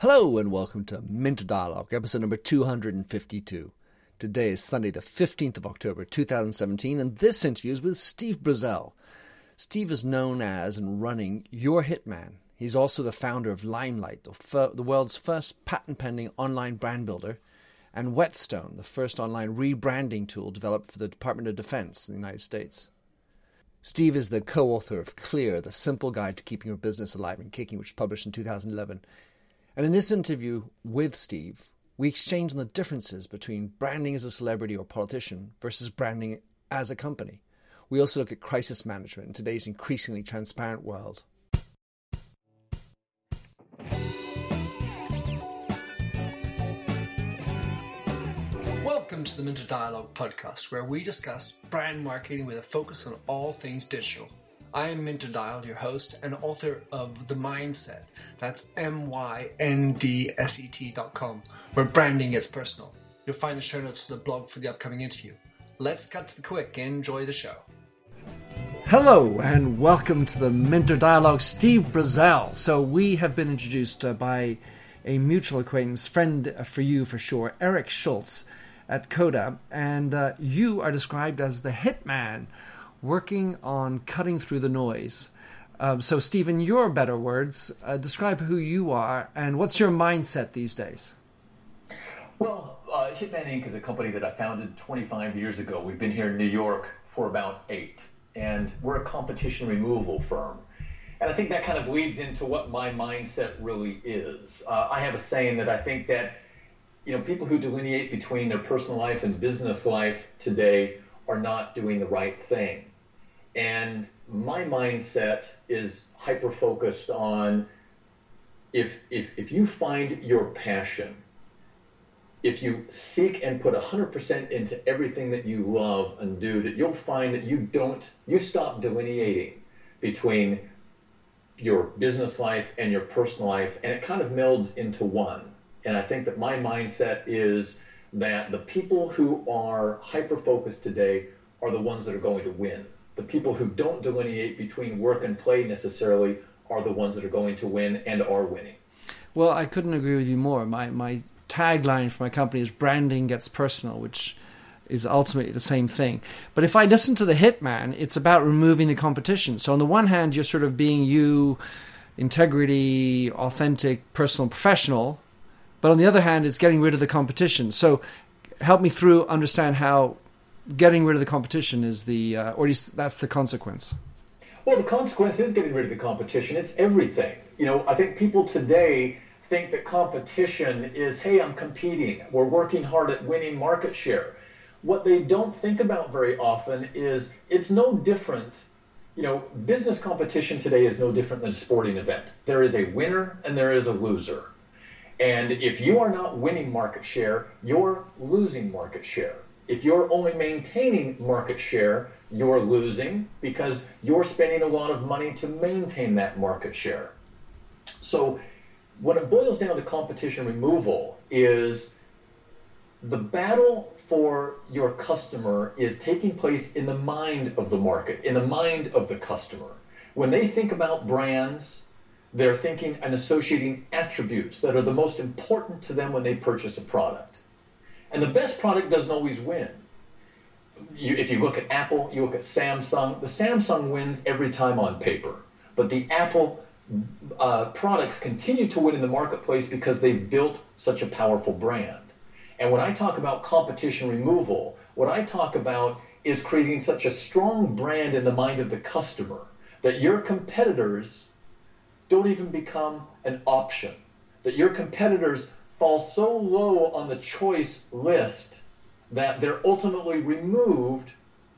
Hello and welcome to Minter Dialogue, episode number 252. Today is Sunday, the 15th of October, 2017, and this interview is with Steve Brazell. Steve is known as and running Your Hitman. He's also the founder of Limelight, the, fir- the world's first patent pending online brand builder, and Whetstone, the first online rebranding tool developed for the Department of Defense in the United States. Steve is the co author of Clear, the simple guide to keeping your business alive and kicking, which was published in 2011. And in this interview with Steve, we exchange on the differences between branding as a celebrity or politician versus branding as a company. We also look at crisis management in today's increasingly transparent world. Welcome to the Minter Dialogue podcast, where we discuss brand marketing with a focus on all things digital. I am Minter Dial, your host and author of The Myndset. That's M Y N D S E T dot com, where branding gets personal. You'll find the show notes to the blog for the upcoming interview. Let's cut to the quick. and Enjoy the show. Hello and welcome to the Minter Dialogue, Steve Brazell. So we have been introduced uh, by a mutual acquaintance, friend uh, for you for sure, Eric Schultz at Coda, and uh, you are described as the hitman working on cutting through the noise. Um, so, Stephen, your better words, uh, describe who you are and what's your mindset these days. Well, uh, Hitman Inc. is a company that I founded 25 years ago. We've been here in New York for about eight, and we're a competition removal firm. And I think that kind of leads into what my mindset really is. Uh, I have a saying that I think that you know people who delineate between their personal life and business life today are not doing the right thing. And my mindset is hyper focused on if, if, if you find your passion, if you seek and put 100% into everything that you love and do, that you'll find that you don't, you stop delineating between your business life and your personal life, and it kind of melds into one. And I think that my mindset is that the people who are hyper focused today are the ones that are going to win the people who don't delineate between work and play necessarily are the ones that are going to win and are winning. Well, I couldn't agree with you more. My my tagline for my company is branding gets personal, which is ultimately the same thing. But if I listen to the hitman, it's about removing the competition. So on the one hand, you're sort of being you, integrity, authentic, personal, professional. But on the other hand, it's getting rid of the competition. So help me through understand how getting rid of the competition is the, uh, or that's the consequence. Well, the consequence is getting rid of the competition. It's everything. You know, I think people today think that competition is, hey, I'm competing. We're working hard at winning market share. What they don't think about very often is it's no different. You know, business competition today is no different than a sporting event. There is a winner and there is a loser. And if you are not winning market share, you're losing market share. If you're only maintaining market share, you're losing because you're spending a lot of money to maintain that market share. So, what it boils down to competition removal is the battle for your customer is taking place in the mind of the market, in the mind of the customer. When they think about brands, they're thinking and associating attributes that are the most important to them when they purchase a product. And the best product doesn't always win. You, if you look at Apple, you look at Samsung, the Samsung wins every time on paper. But the Apple uh, products continue to win in the marketplace because they've built such a powerful brand. And when I talk about competition removal, what I talk about is creating such a strong brand in the mind of the customer that your competitors don't even become an option, that your competitors fall so low on the choice list that they're ultimately removed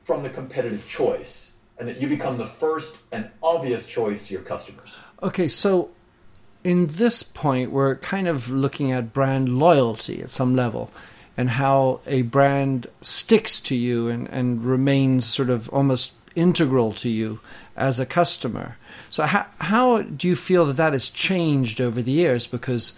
from the competitive choice and that you become the first and obvious choice to your customers. Okay, so in this point, we're kind of looking at brand loyalty at some level and how a brand sticks to you and, and remains sort of almost integral to you as a customer. So, how, how do you feel that that has changed over the years? Because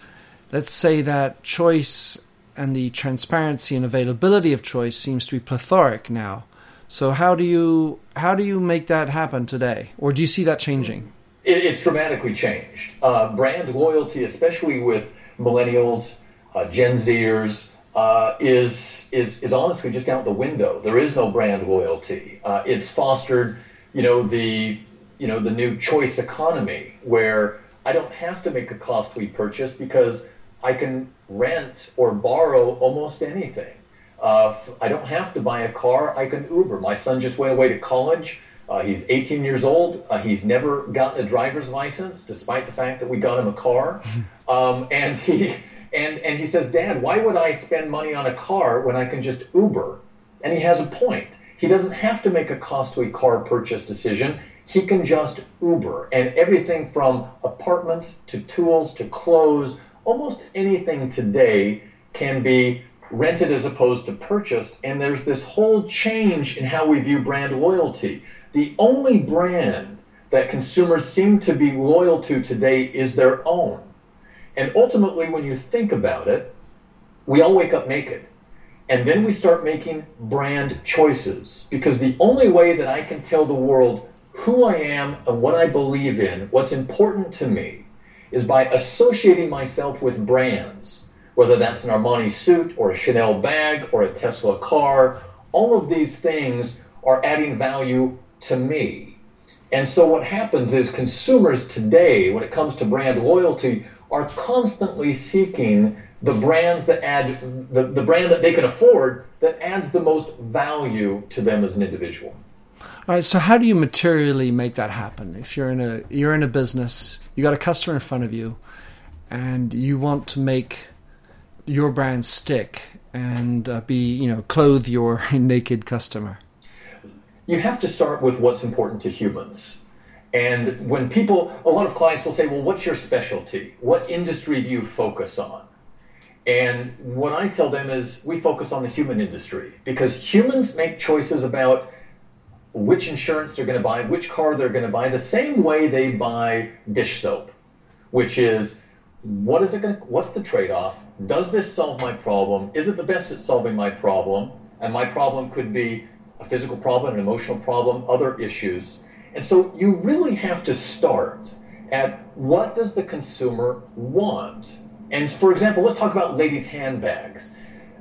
let's say that choice and the transparency and availability of choice seems to be plethoric now. So how do you how do you make that happen today, or do you see that changing? It's dramatically changed. Uh, brand loyalty, especially with millennials, uh, Gen Zers, uh, is is is honestly just out the window. There is no brand loyalty. Uh, it's fostered, you know, the you know the new choice economy where I don't have to make a costly purchase because I can rent or borrow almost anything. Uh, I don't have to buy a car. I can Uber. My son just went away to college. Uh, he's 18 years old. Uh, he's never gotten a driver's license, despite the fact that we got him a car. Um, and he and and he says, Dad, why would I spend money on a car when I can just Uber? And he has a point. He doesn't have to make a costly car purchase decision. He can just Uber, and everything from apartments to tools to clothes, almost anything today can be rented as opposed to purchased. And there's this whole change in how we view brand loyalty. The only brand that consumers seem to be loyal to today is their own. And ultimately, when you think about it, we all wake up naked. And then we start making brand choices because the only way that I can tell the world who I am and what I believe in, what's important to me, is by associating myself with brands, whether that's an Armani suit or a Chanel bag or a Tesla car. All of these things are adding value to me. And so what happens is consumers today, when it comes to brand loyalty, are constantly seeking the brands that add the, the brand that they can afford that adds the most value to them as an individual. All right, so how do you materially make that happen? If you're in a you're in a business, you got a customer in front of you, and you want to make your brand stick and uh, be you know clothe your naked customer you have to start with what's important to humans. And when people, a lot of clients will say, well, what's your specialty? What industry do you focus on? And what I tell them is we focus on the human industry because humans make choices about which insurance they're going to buy, which car they're going to buy, the same way they buy dish soap, which is what is it going to, what's the trade-off? Does this solve my problem? Is it the best at solving my problem? And my problem could be a physical problem, an emotional problem, other issues. And so you really have to start at what does the consumer want? And for example, let's talk about ladies' handbags.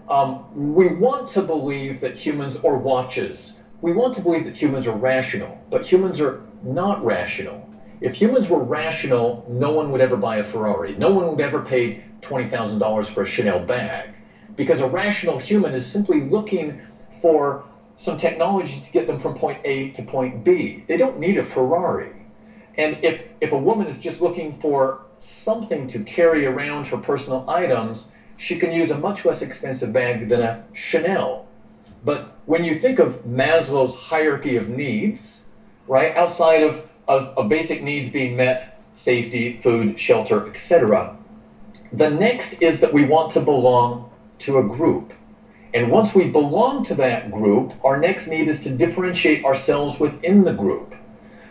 Um, we want to believe that humans, or watches, we want to believe that humans are rational, but humans are not rational. If humans were rational, no one would ever buy a Ferrari. No one would ever pay $20,000 for a Chanel bag. Because a rational human is simply looking for some technology to get them from point A to point B. They don't need a Ferrari. And if, if a woman is just looking for something to carry around her personal items, she can use a much less expensive bag than a Chanel. But when you think of Maslow's hierarchy of needs, right, outside of, of, of basic needs being met, safety, food, shelter, etc., the next is that we want to belong to a group. And once we belong to that group, our next need is to differentiate ourselves within the group.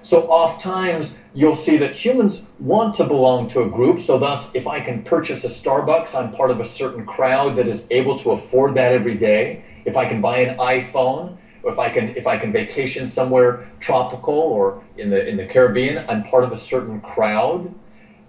So oftentimes you'll see that humans want to belong to a group. So thus, if I can purchase a Starbucks, I'm part of a certain crowd that is able to afford that every day. If I can buy an iPhone, or if I can if I can vacation somewhere tropical or in the in the Caribbean, I'm part of a certain crowd.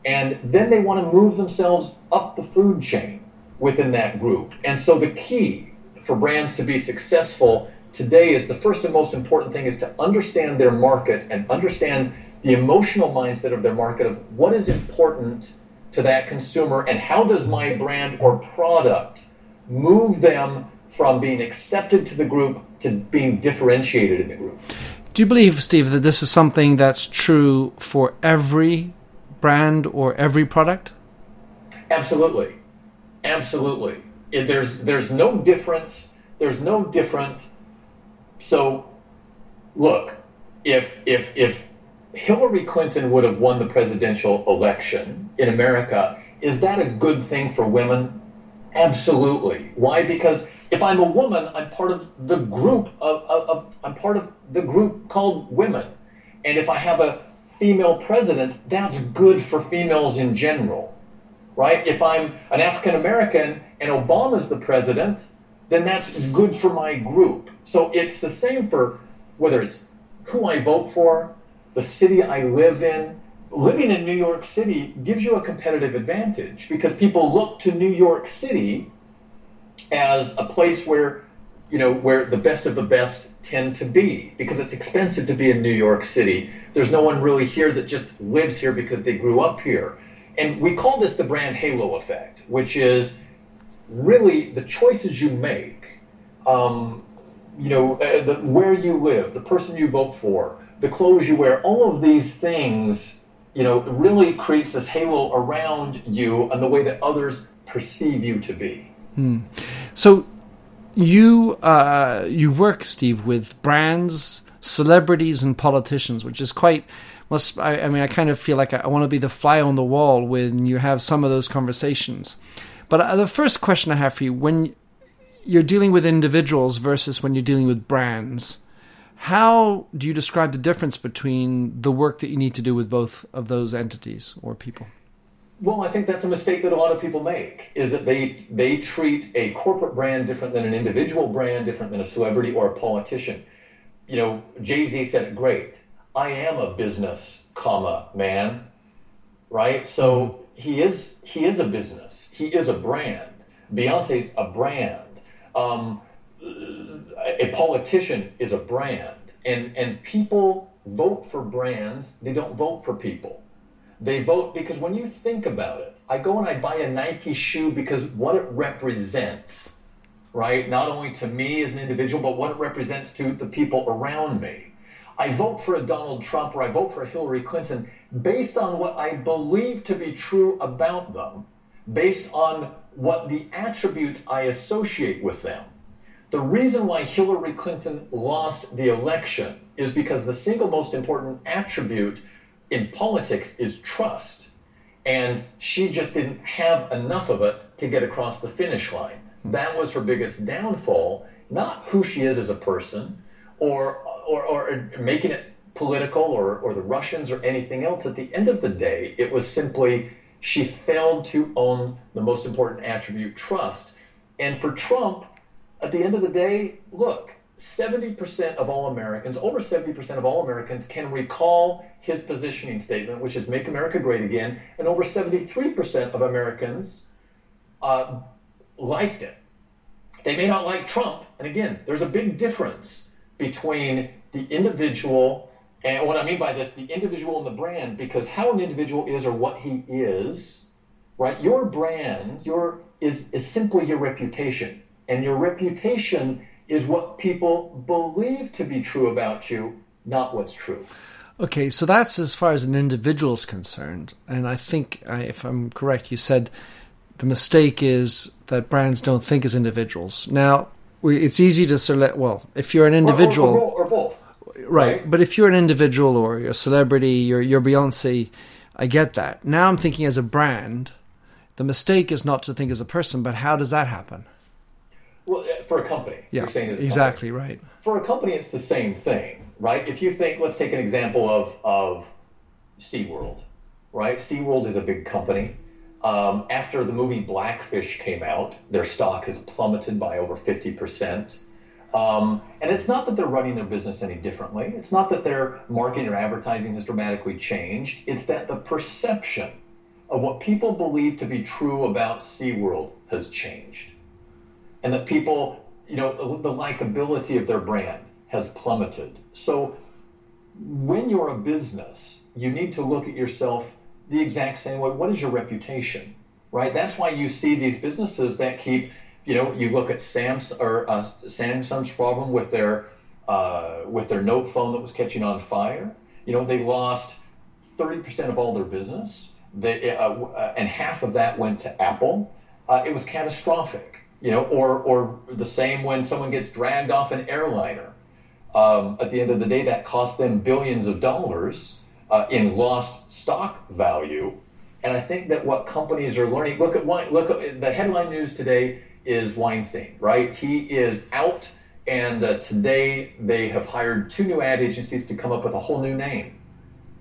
And then they want to move themselves up the food chain within that group. And so the key for brands to be successful today is the first and most important thing is to understand their market and understand the emotional mindset of their market of what is important to that consumer and how does my brand or product move them from being accepted to the group to being differentiated in the group. Do you believe, Steve, that this is something that's true for every brand or every product? Absolutely. Absolutely there's there's no difference. There's no different. So, look, if if if Hillary Clinton would have won the presidential election in America, is that a good thing for women? Absolutely. Why? Because if I'm a woman, I'm part of the group of, of, of I'm part of the group called women, and if I have a female president, that's good for females in general right? If I'm an African American and Obama's the president, then that's good for my group. So it's the same for whether it's who I vote for, the city I live in, living in New York City gives you a competitive advantage because people look to New York City as a place where you know where the best of the best tend to be because it's expensive to be in New York City. There's no one really here that just lives here because they grew up here. And we call this the brand halo effect, which is really the choices you make, um, you know, uh, the, where you live, the person you vote for, the clothes you wear, all of these things, you know, really creates this halo around you and the way that others perceive you to be. Hmm. So you uh, you work, Steve, with brands, celebrities, and politicians, which is quite. Must I, I mean, I kind of feel like I, I want to be the fly on the wall when you have some of those conversations. But uh, the first question I have for you, when you're dealing with individuals versus when you're dealing with brands, how do you describe the difference between the work that you need to do with both of those entities or people? Well, I think that's a mistake that a lot of people make is that they they treat a corporate brand different than an individual brand, different than a celebrity or a politician. You know, Jay-Z said it great. I am a business, comma, man. Right? So he is he is a business. He is a brand. Beyonce's a brand. Um, a politician is a brand. And and people vote for brands, they don't vote for people. They vote because when you think about it, I go and I buy a Nike shoe because what it represents, right? Not only to me as an individual, but what it represents to the people around me. I vote for a Donald Trump or I vote for Hillary Clinton based on what I believe to be true about them, based on what the attributes I associate with them. The reason why Hillary Clinton lost the election is because the single most important attribute in politics is trust. And she just didn't have enough of it to get across the finish line. That was her biggest downfall, not who she is as a person or, or, or making it political or, or the Russians or anything else. At the end of the day, it was simply she failed to own the most important attribute, trust. And for Trump, at the end of the day, look, 70% of all Americans, over 70% of all Americans can recall his positioning statement, which is Make America Great Again, and over 73% of Americans uh, liked it. They may not like Trump, and again, there's a big difference between the individual and what I mean by this, the individual and the brand, because how an individual is or what he is, right? Your brand, your is is simply your reputation, and your reputation is what people believe to be true about you, not what's true. Okay, so that's as far as an individual is concerned. And I think, if I'm correct, you said the mistake is that brands don't think as individuals. Now, it's easy to select, well, if you're an individual. Or, or, or both. Right. right. But if you're an individual or you're a celebrity, you're, you're Beyonce, I get that. Now I'm thinking as a brand, the mistake is not to think as a person, but how does that happen? Well, for a company, yeah, you're saying exactly company. right. For a company, it's the same thing, right? If you think, let's take an example of of SeaWorld, right? SeaWorld is a big company. Um, after the movie Blackfish came out, their stock has plummeted by over 50%. Um, and it's not that they're running their business any differently. It's not that their marketing or advertising has dramatically changed. It's that the perception of what people believe to be true about SeaWorld has changed and that people, you know, the likability of their brand has plummeted. So when you're a business, you need to look at yourself the exact same way. What is your reputation, right? That's why you see these businesses that keep, you know, you look at Samsung or uh, Samsung's problem with their uh, with their Note phone that was catching on fire. You know, they lost 30% of all their business. They, uh, uh, and half of that went to Apple. Uh, it was catastrophic you know, or or the same when someone gets dragged off an airliner. Um, at the end of the day, that costs them billions of dollars uh, in lost stock value. And I think that what companies are learning. Look at look at the headline news today is Weinstein, right? He is out, and uh, today they have hired two new ad agencies to come up with a whole new name.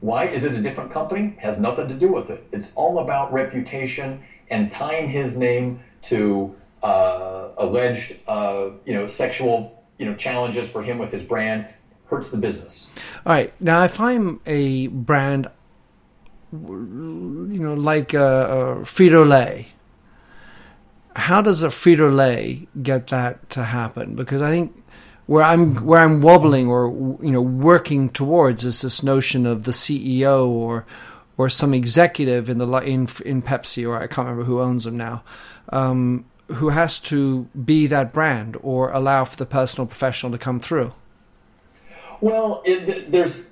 Why is it a different company? Has nothing to do with it. It's all about reputation and tying his name to uh, alleged, uh, you know, sexual, you know, challenges for him with his brand hurts the business. All right. Now, if I'm a brand, you know, like a, a Frito Lay. How does a Frito Lay get that to happen? Because I think where I'm where I'm wobbling or you know working towards is this notion of the CEO or or some executive in the in in Pepsi or I can't remember who owns them now, um, who has to be that brand or allow for the personal professional to come through. Well, it, there's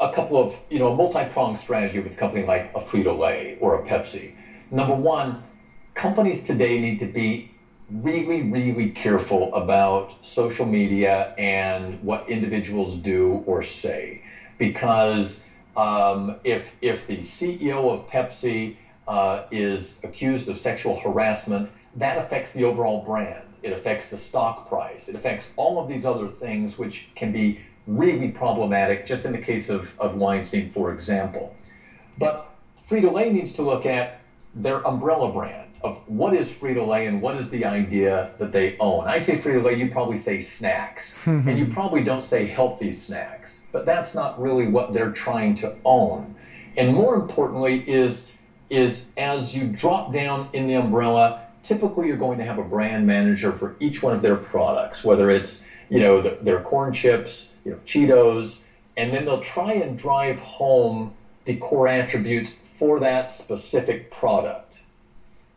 a couple of you know a multi-pronged strategy with a company like a Frito Lay or a Pepsi. Number one, companies today need to be really, really careful about social media and what individuals do or say, because um, if if the CEO of Pepsi uh, is accused of sexual harassment, that affects the overall brand. It affects the stock price. It affects all of these other things, which can be really problematic. Just in the case of, of Weinstein, for example. But Frito Lay needs to look at their umbrella brand of what is Frito Lay and what is the idea that they own. I say Frito Lay, you probably say snacks, and you probably don't say healthy snacks, but that's not really what they're trying to own. And more importantly, is is as you drop down in the umbrella, typically you're going to have a brand manager for each one of their products, whether it's you know the, their corn chips, you know Cheetos, and then they'll try and drive home the core attributes for that specific product.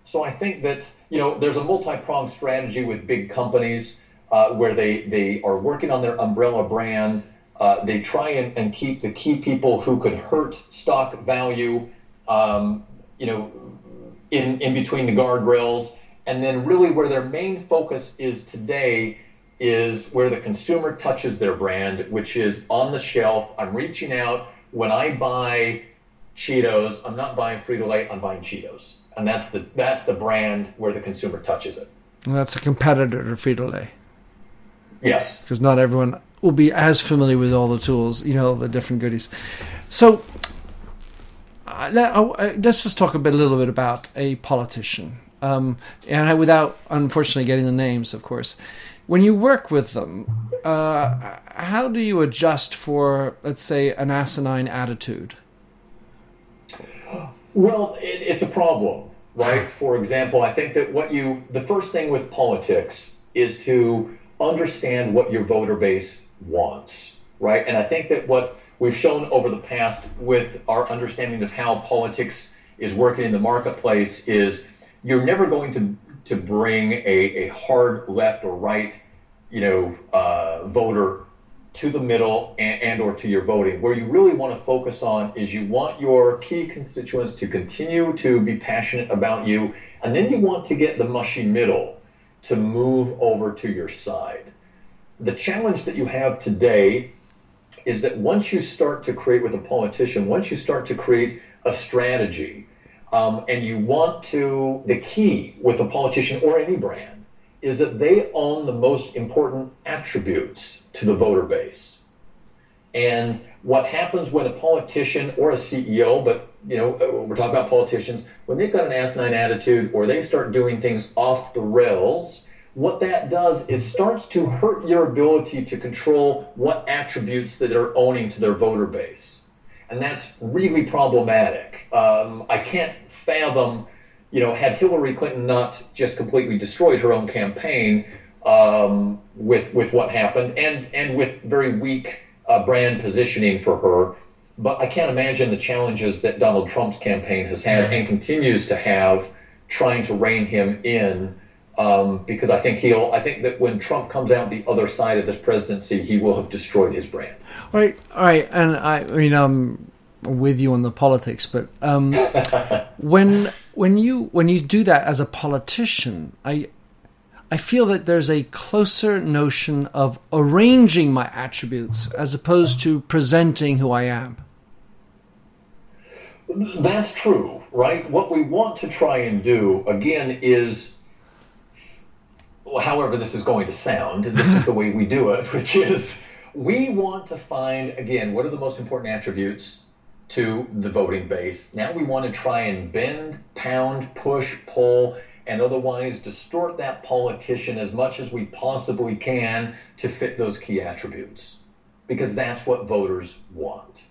So I think that you know there's a multi-pronged strategy with big companies uh, where they they are working on their umbrella brand. Uh, they try and, and, keep the key people who could hurt stock value, um, you know, in in between the guardrails. And then really where their main focus is today is where the consumer touches their brand, which is on the shelf. I'm reaching out when I buy Cheetos. I'm not buying Frito Lay. I'm buying Cheetos and that's the that's the brand where the consumer touches it. And that's a competitor to Frito Lay. Yes, because not everyone will be as familiar with all the tools, you know, the different goodies. So uh, uh, let's just talk a bit, a little bit about a politician, um, and without unfortunately getting the names, of course. When you work with them, uh, how do you adjust for, let's say, an asinine attitude? Well, it, it's a problem, right? For example, I think that what you, the first thing with politics is to understand what your voter base wants, right? And I think that what we've shown over the past with our understanding of how politics is working in the marketplace is you're never going to, to bring a, a hard left or right, you know, uh, voter to the middle and, and, or to your voting. Where you really want to focus on is you want your key constituents to continue to be passionate about you, and then you want to get the mushy middle to move over to your side. The challenge that you have today is that once you start to create with a politician, once you start to create a strategy, um, and you want to, the key with a politician or any brand is that they own the most important attributes to the voter base. And what happens when a politician or a CEO, but you know, we're talking about politicians, when they've got an asinine attitude or they start doing things off the rails, what that does is starts to hurt your ability to control what attributes that they're owning to their voter base. And that's really problematic. Um, I can't fathom you know, had Hillary Clinton not just completely destroyed her own campaign um, with with what happened, and and with very weak uh, brand positioning for her, but I can't imagine the challenges that Donald Trump's campaign has had and continues to have trying to rein him in. Um, because I think he'll, I think that when Trump comes out the other side of this presidency, he will have destroyed his brand. All right, all right, and I, I mean, I'm with you on the politics, but um, when when you when you do that as a politician, I I feel that there's a closer notion of arranging my attributes as opposed to presenting who I am. That's true, right? What we want to try and do, again, is however this is going to sound, this is the way we do it, which is we want to find, again, what are the most important attributes to the voting base. Now we want to try and bend, pound, push, pull, and otherwise distort that politician as much as we possibly can to fit those key attributes. Because that's what voters want.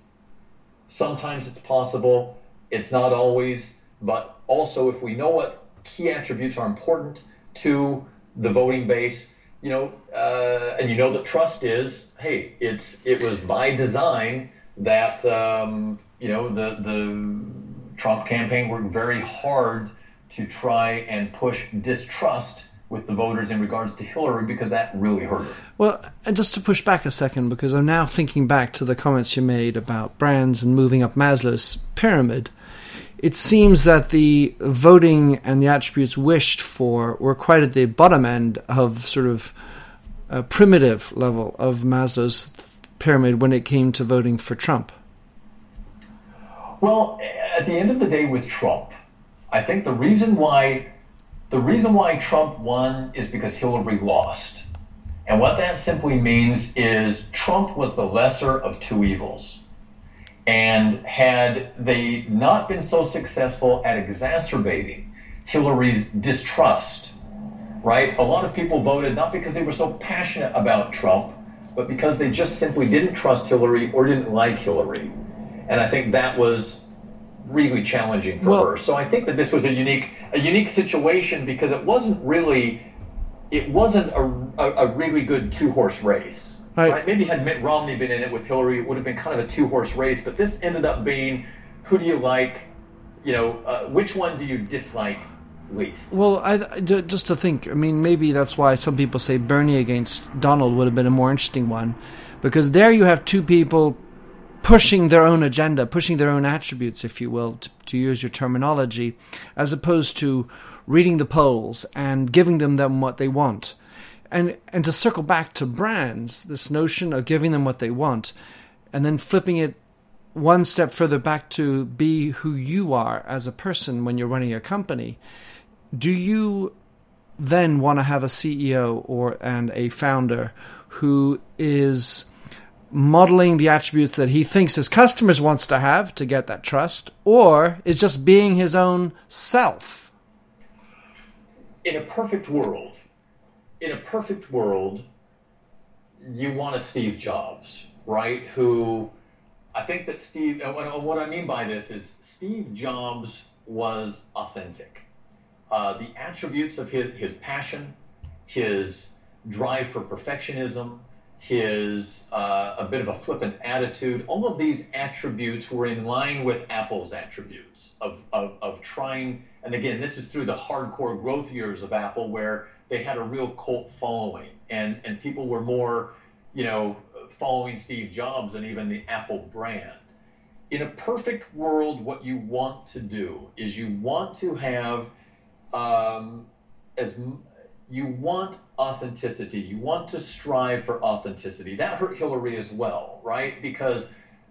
Sometimes it's possible, It's not always, but also if we know what key attributes are important to the voting base, you know, uh, and you know that trust is, hey, it's it was by design that um, you know the the Trump campaign worked very hard to try and push distrust with the voters in regards to Hillary because that really hurt her. Well, and just to push back a second, because I'm now thinking back to the comments you made about brands and moving up Maslow's pyramid. It seems that the voting and the attributes wished for were quite at the bottom end of sort of a primitive level of Maslow's pyramid when it came to voting for Trump. Well, at the end of the day, with Trump, I think the reason why the reason why Trump won is because Hillary lost. And what that simply means is Trump was the lesser of two evils. And had they not been so successful at exacerbating Hillary's distrust, right? A lot of people voted not because they were so passionate about Trump, but because they just simply didn't trust Hillary or didn't like Hillary. And I think that was really challenging for well, her. So I think that this was a unique a unique situation because it wasn't really it wasn't a, a, a really good two horse race. Right. right. Maybe had Mitt Romney been in it with Hillary, it would have been kind of a two horse race. But this ended up being who do you like? You know, uh, which one do you dislike least? Well, I, just to think, I mean, maybe that's why some people say Bernie against Donald would have been a more interesting one, because there you have two people pushing their own agenda, pushing their own attributes, if you will, to, to use your terminology, as opposed to reading the polls and giving them them what they want. And and to circle back to brands, this notion of giving them what they want, and then flipping it one step further back to be who you are as a person when you're running a company. Do you then want to have a CEO or and a founder who is modeling the attributes that he thinks his customers wants to have to get that trust or is just being his own self in a perfect world in a perfect world you want a steve jobs right who i think that steve what i mean by this is steve jobs was authentic uh, the attributes of his, his passion his drive for perfectionism his uh, a bit of a flippant attitude. All of these attributes were in line with Apple's attributes of, of, of trying. And again, this is through the hardcore growth years of Apple, where they had a real cult following, and and people were more, you know, following Steve Jobs and even the Apple brand. In a perfect world, what you want to do is you want to have um, as you want authenticity. You want to strive for authenticity. That hurt Hillary as well, right? Because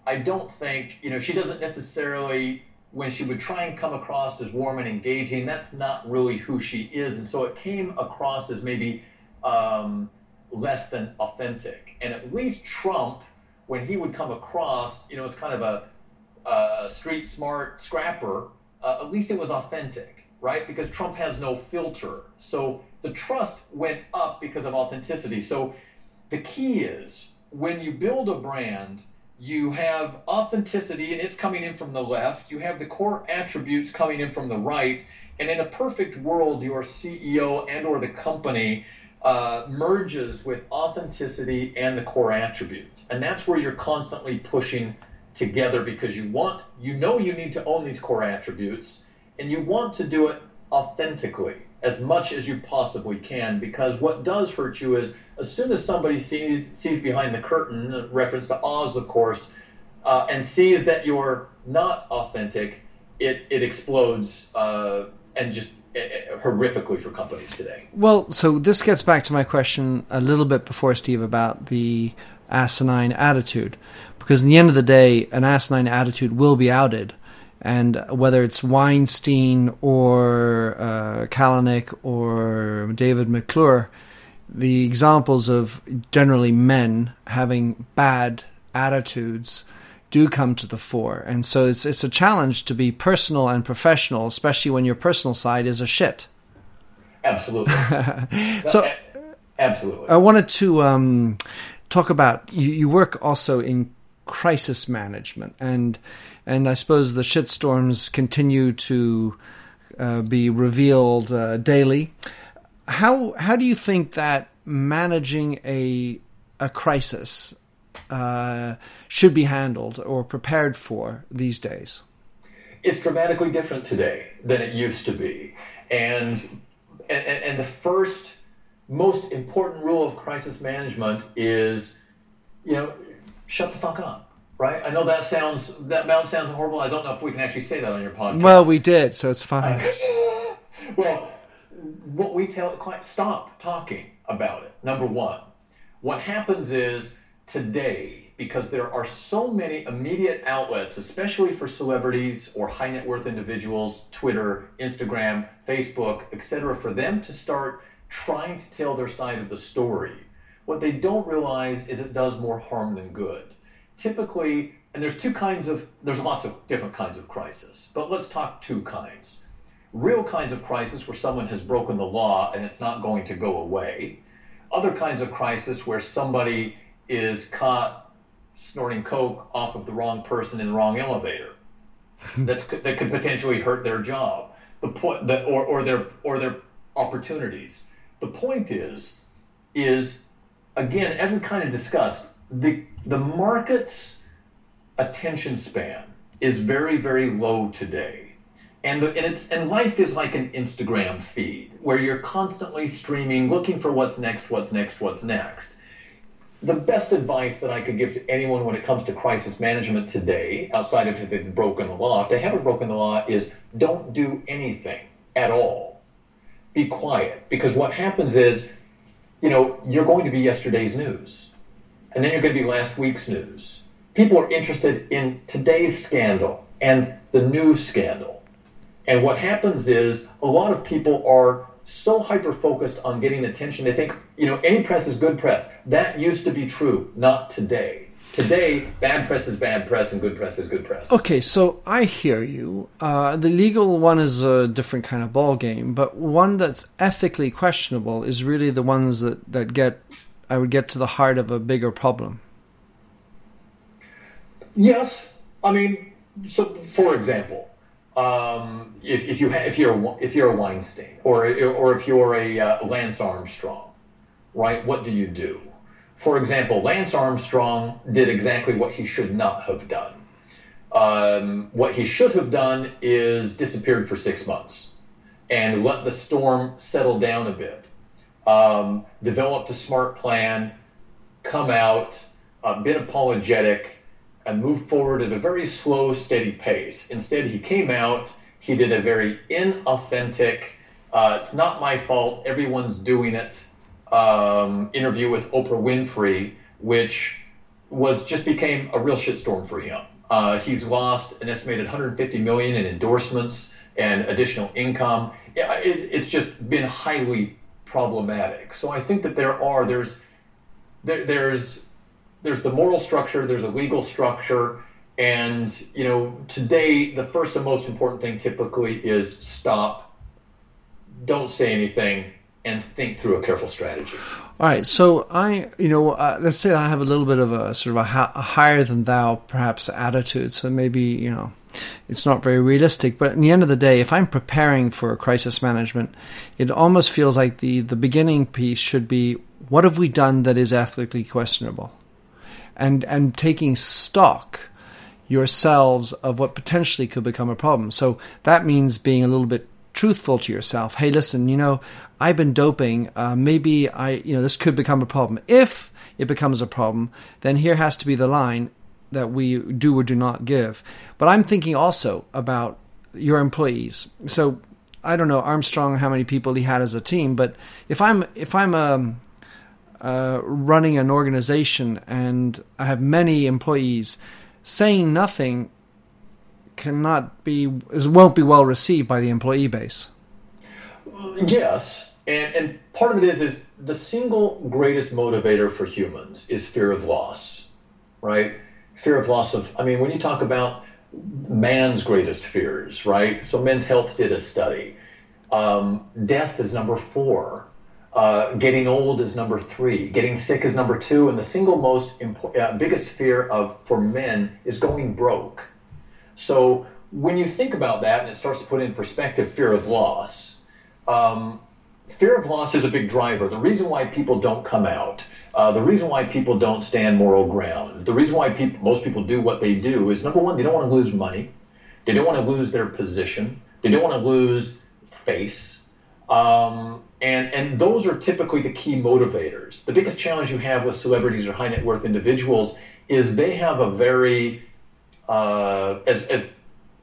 I don't think, you know, she doesn't necessarily, when she would try and come across as warm and engaging, that's not really who she is. And so it came across as maybe um, less than authentic. And at least Trump, when he would come across, you know, as kind of a, a street smart scrapper, uh, at least it was authentic, right? Because Trump has no filter. So the trust went up because of authenticity. So the key is when you build a brand, you have authenticity and it's coming in from the left, you have the core attributes coming in from the right, and in a perfect world, your CEO and or the company uh, merges with authenticity and the core attributes. And that's where you're constantly pushing together because you want, you know you need to own these core attributes and you want to do it authentically as much as you possibly can because what does hurt you is as soon as somebody sees sees behind the curtain, reference to Oz, of course, uh, and sees that you're not authentic, it it explodes uh, and just uh, horrifically for companies today. Well, so this gets back to my question a little bit before Steve about the asinine attitude, because in the end of the day, an asinine attitude will be outed and whether it's Weinstein or uh, Kalanick or David McClure, the examples of generally men having bad attitudes do come to the fore, and so it's it's a challenge to be personal and professional, especially when your personal side is a shit. Absolutely. so, absolutely. I wanted to um, talk about you. You work also in crisis management, and and I suppose the shitstorms continue to uh, be revealed uh, daily. How how do you think that managing a a crisis uh, should be handled or prepared for these days? It's dramatically different today than it used to be, and and, and the first most important rule of crisis management is, you know, shut the fuck up right? I know that sounds that sounds horrible. I don't know if we can actually say that on your podcast. Well, we did, so it's fine. well, what we tell clients, stop talking about it. Number one, what happens is today, because there are so many immediate outlets, especially for celebrities or high net worth individuals, Twitter, Instagram, Facebook, etc., for them to start trying to tell their side of the story. What they don't realize is it does more harm than good typically, and there's two kinds of, there's lots of different kinds of crisis, but let's talk two kinds. Real kinds of crisis where someone has broken the law and it's not going to go away. Other kinds of crisis where somebody is caught snorting coke off of the wrong person in the wrong elevator. That's that could potentially hurt their job. The point that or, or their or their opportunities. The point is, is again, as we kind of discussed, the the market's attention span is very very low today and, the, and it's and life is like an instagram feed where you're constantly streaming looking for what's next what's next what's next the best advice that i could give to anyone when it comes to crisis management today outside of if they've broken the law if they haven't broken the law is don't do anything at all be quiet because what happens is you know you're going to be yesterday's news and then you're going to be last week's news. People are interested in today's scandal and the new scandal. And what happens is a lot of people are so hyper focused on getting attention, they think, you know, any press is good press. That used to be true, not today. Today, bad press is bad press and good press is good press. Okay, so I hear you. Uh, the legal one is a different kind of ball game, but one that's ethically questionable is really the ones that, that get I would get to the heart of a bigger problem. Yes, I mean, so for example, um, if, if you if you're a, if you're a Weinstein or or if you're a uh, Lance Armstrong, right? What do you do? For example, Lance Armstrong did exactly what he should not have done. Um, what he should have done is disappeared for six months and let the storm settle down a bit um, developed a smart plan, come out, uh, been apologetic, and moved forward at a very slow, steady pace. Instead, he came out, he did a very inauthentic, uh, it's not my fault, everyone's doing it um, interview with Oprah Winfrey, which was just became a real shitstorm for him. Uh, he's lost an estimated 150 million in endorsements and additional income. It, it, it's just been highly problematic. So I think that there are there's there, there's there's the moral structure, there's a legal structure, and you know today the first and most important thing typically is stop, don't say anything, and think through a careful strategy. All right, so I, you know, uh, let's say I have a little bit of a sort of a, ha- a higher than thou perhaps attitude. So maybe you know it's not very realistic. But in the end of the day, if I'm preparing for crisis management, it almost feels like the, the beginning piece should be what have we done that is ethically questionable? And, and taking stock yourselves of what potentially could become a problem. So that means being a little bit truthful to yourself. Hey, listen, you know, I've been doping. Uh, maybe I, you know, this could become a problem. If it becomes a problem, then here has to be the line that we do or do not give. But I'm thinking also about your employees. So I don't know Armstrong how many people he had as a team, but if I'm if I'm um, uh, running an organization and I have many employees, saying nothing cannot be won't be well received by the employee base. Yes, and and part of it is is the single greatest motivator for humans is fear of loss, right? fear of loss of, I mean, when you talk about man's greatest fears, right? So Men's Health did a study. Um, death is number four. Uh, getting old is number three. Getting sick is number two. And the single most impo- uh, biggest fear of for men is going broke. So when you think about that and it starts to put in perspective fear of loss, um, fear of loss is a big driver. The reason why people don't come out, uh, the reason why people don't stand moral ground, the reason why people, most people do what they do is number one, they don't want to lose money. They don't want to lose their position. They don't want to lose face. Um, and, and those are typically the key motivators. The biggest challenge you have with celebrities or high net worth individuals is they have a very, uh, as, as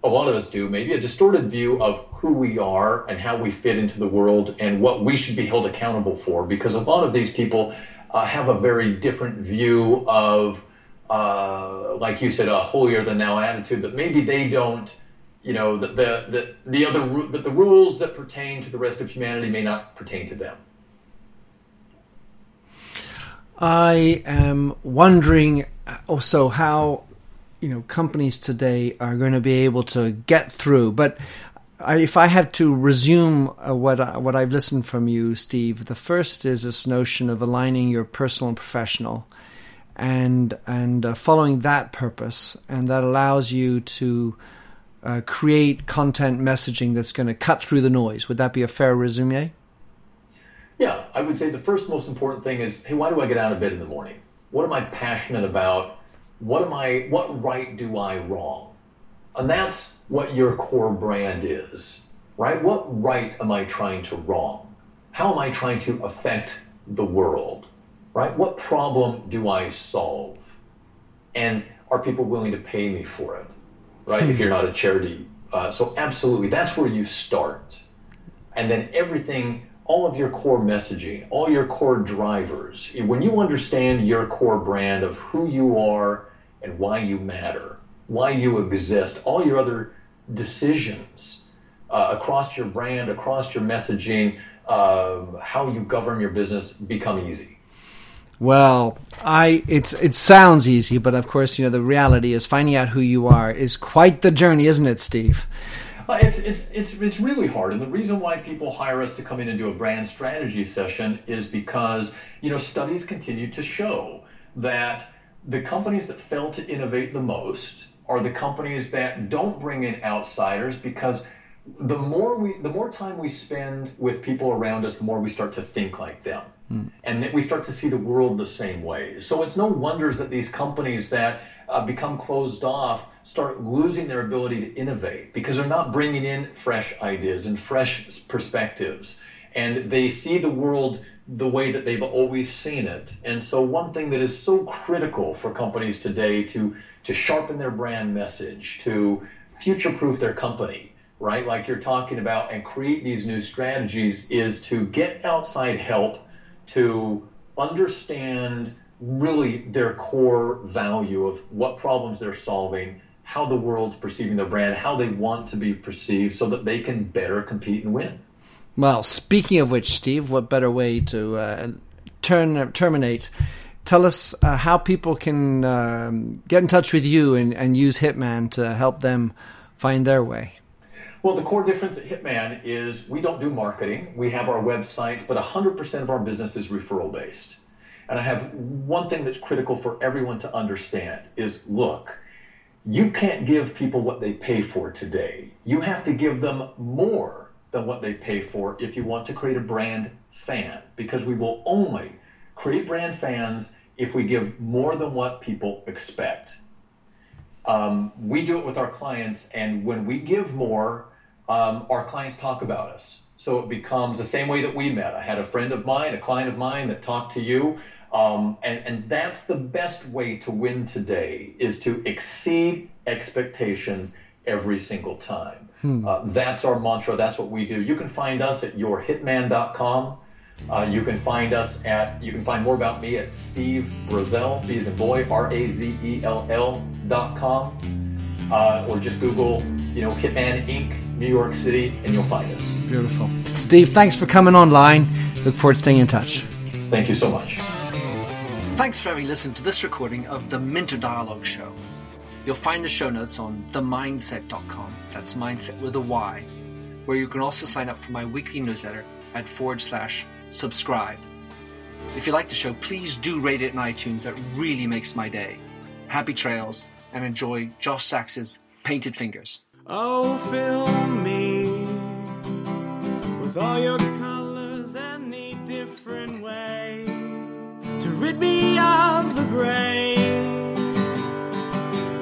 a lot of us do, maybe a distorted view of who we are and how we fit into the world and what we should be held accountable for. Because a lot of these people uh, have a very different view of, uh, like you said, a holier than thou attitude that maybe they don't you know, the, the, the, the other, but the rules that pertain to the rest of humanity may not pertain to them. I am wondering also how, you know, companies today are going to be able to get through. But if I had to resume uh, what I, what I've listened from you, Steve, the first is this notion of aligning your personal and professional, and and uh, following that purpose, and that allows you to uh, create content messaging that's going to cut through the noise. Would that be a fair resume? Yeah, I would say the first most important thing is, hey, why do I get out of bed in the morning? What am I passionate about? What am I? What right do I wrong? And that's what your core brand is, right? What right am I trying to wrong? How am I trying to affect the world, right? What problem do I solve? And are people willing to pay me for it? Right? if you're not a charity. Uh, so absolutely, that's where you start. And then everything, all of your core messaging, all your core drivers, when you understand your core brand of who you are and why you matter, why you exist, all your other decisions uh, across your brand, across your messaging, uh, how you govern your business become easy. Well, I it's it sounds easy, but of course, you know, the reality is finding out who you are is quite the journey, isn't it, Steve? Uh, it's, it's, it's, it's really hard. And the reason why people hire us to come in and do a brand strategy session is because, you know, studies continue to show that the companies that fail to innovate the most are the companies that don't bring in outsiders because the more we the more time we spend with people around us, the more we start to think like them. Mm. And we start to see the world the same way. So it's no wonders that these companies that uh, become closed off start losing their ability to innovate because they're not bringing in fresh ideas and fresh perspectives. And they see the world the way that they've always seen it. And so, one thing that is so critical for companies today to, to sharpen their brand message, to future proof their company, right? Like you're talking about, and create these new strategies is to get outside help to understand really their core value of what problems they're solving, how the world's perceiving their brand, how they want to be perceived so that they can better compete and win. Well, speaking of which, Steve, what better way to uh, turn terminate? Tell us uh, how people can um, get in touch with you and, and use Hitman to help them find their way. Well, the core difference at Hitman is we don't do marketing. We have our websites, but 100% of our business is referral based. And I have one thing that's critical for everyone to understand is look, you can't give people what they pay for today. You have to give them more than what they pay for if you want to create a brand fan because we will only create brand fans if we give more than what people expect. Um, we do it with our clients, and when we give more, um, our clients talk about us. So it becomes the same way that we met. I had a friend of mine, a client of mine that talked to you. Um, and, and that's the best way to win today is to exceed expectations every single time. Hmm. Uh, that's our mantra. That's what we do. You can find us at yourhitman.com. Uh, you can find us at, you can find more about me at Steve Brazell, B as in boy, R A Z E L L dot com. Uh, or just Google, you know, Hitman Inc. New York City, and you'll find us. Beautiful. Steve, thanks for coming online. Look forward to staying in touch. Thank you so much. Thanks for having listened to this recording of the Minter Dialogue Show. You'll find the show notes on themyndset.com. That's mindset with a Y, where you can also sign up for my weekly newsletter at forward slash subscribe. If you like the show, please do rate it in iTunes. That really makes my day. Happy trails and enjoy Josh Sachs's Painted Fingers. Oh, fill me with all your colors any different way to rid me of the gray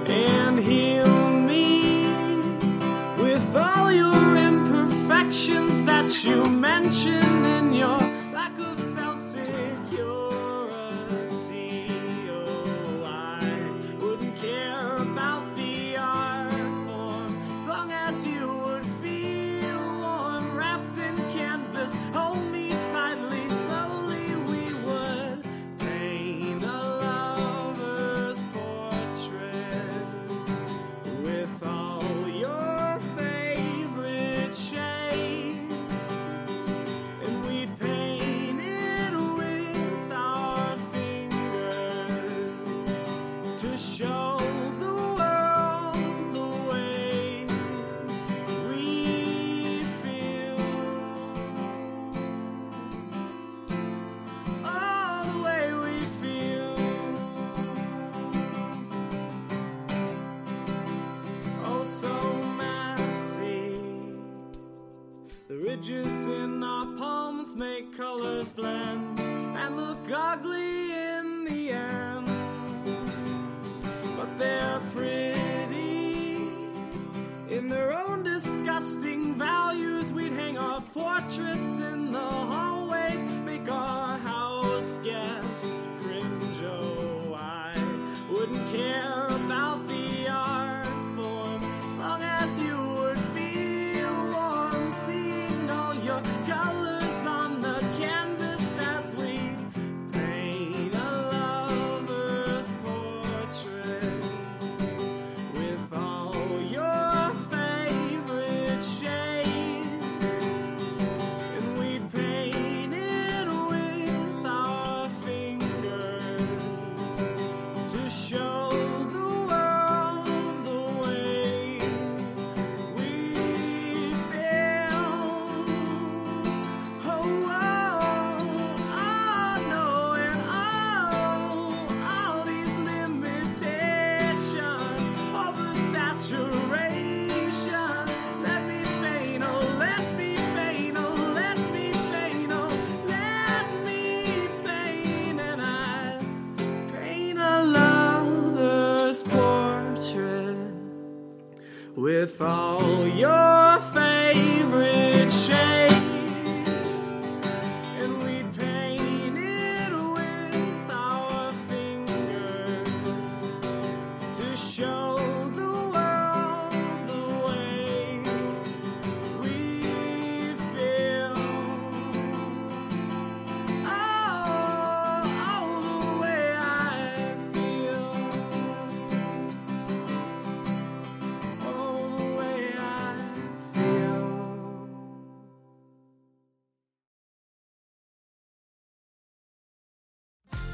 and heal me with all your imperfections that you mention in your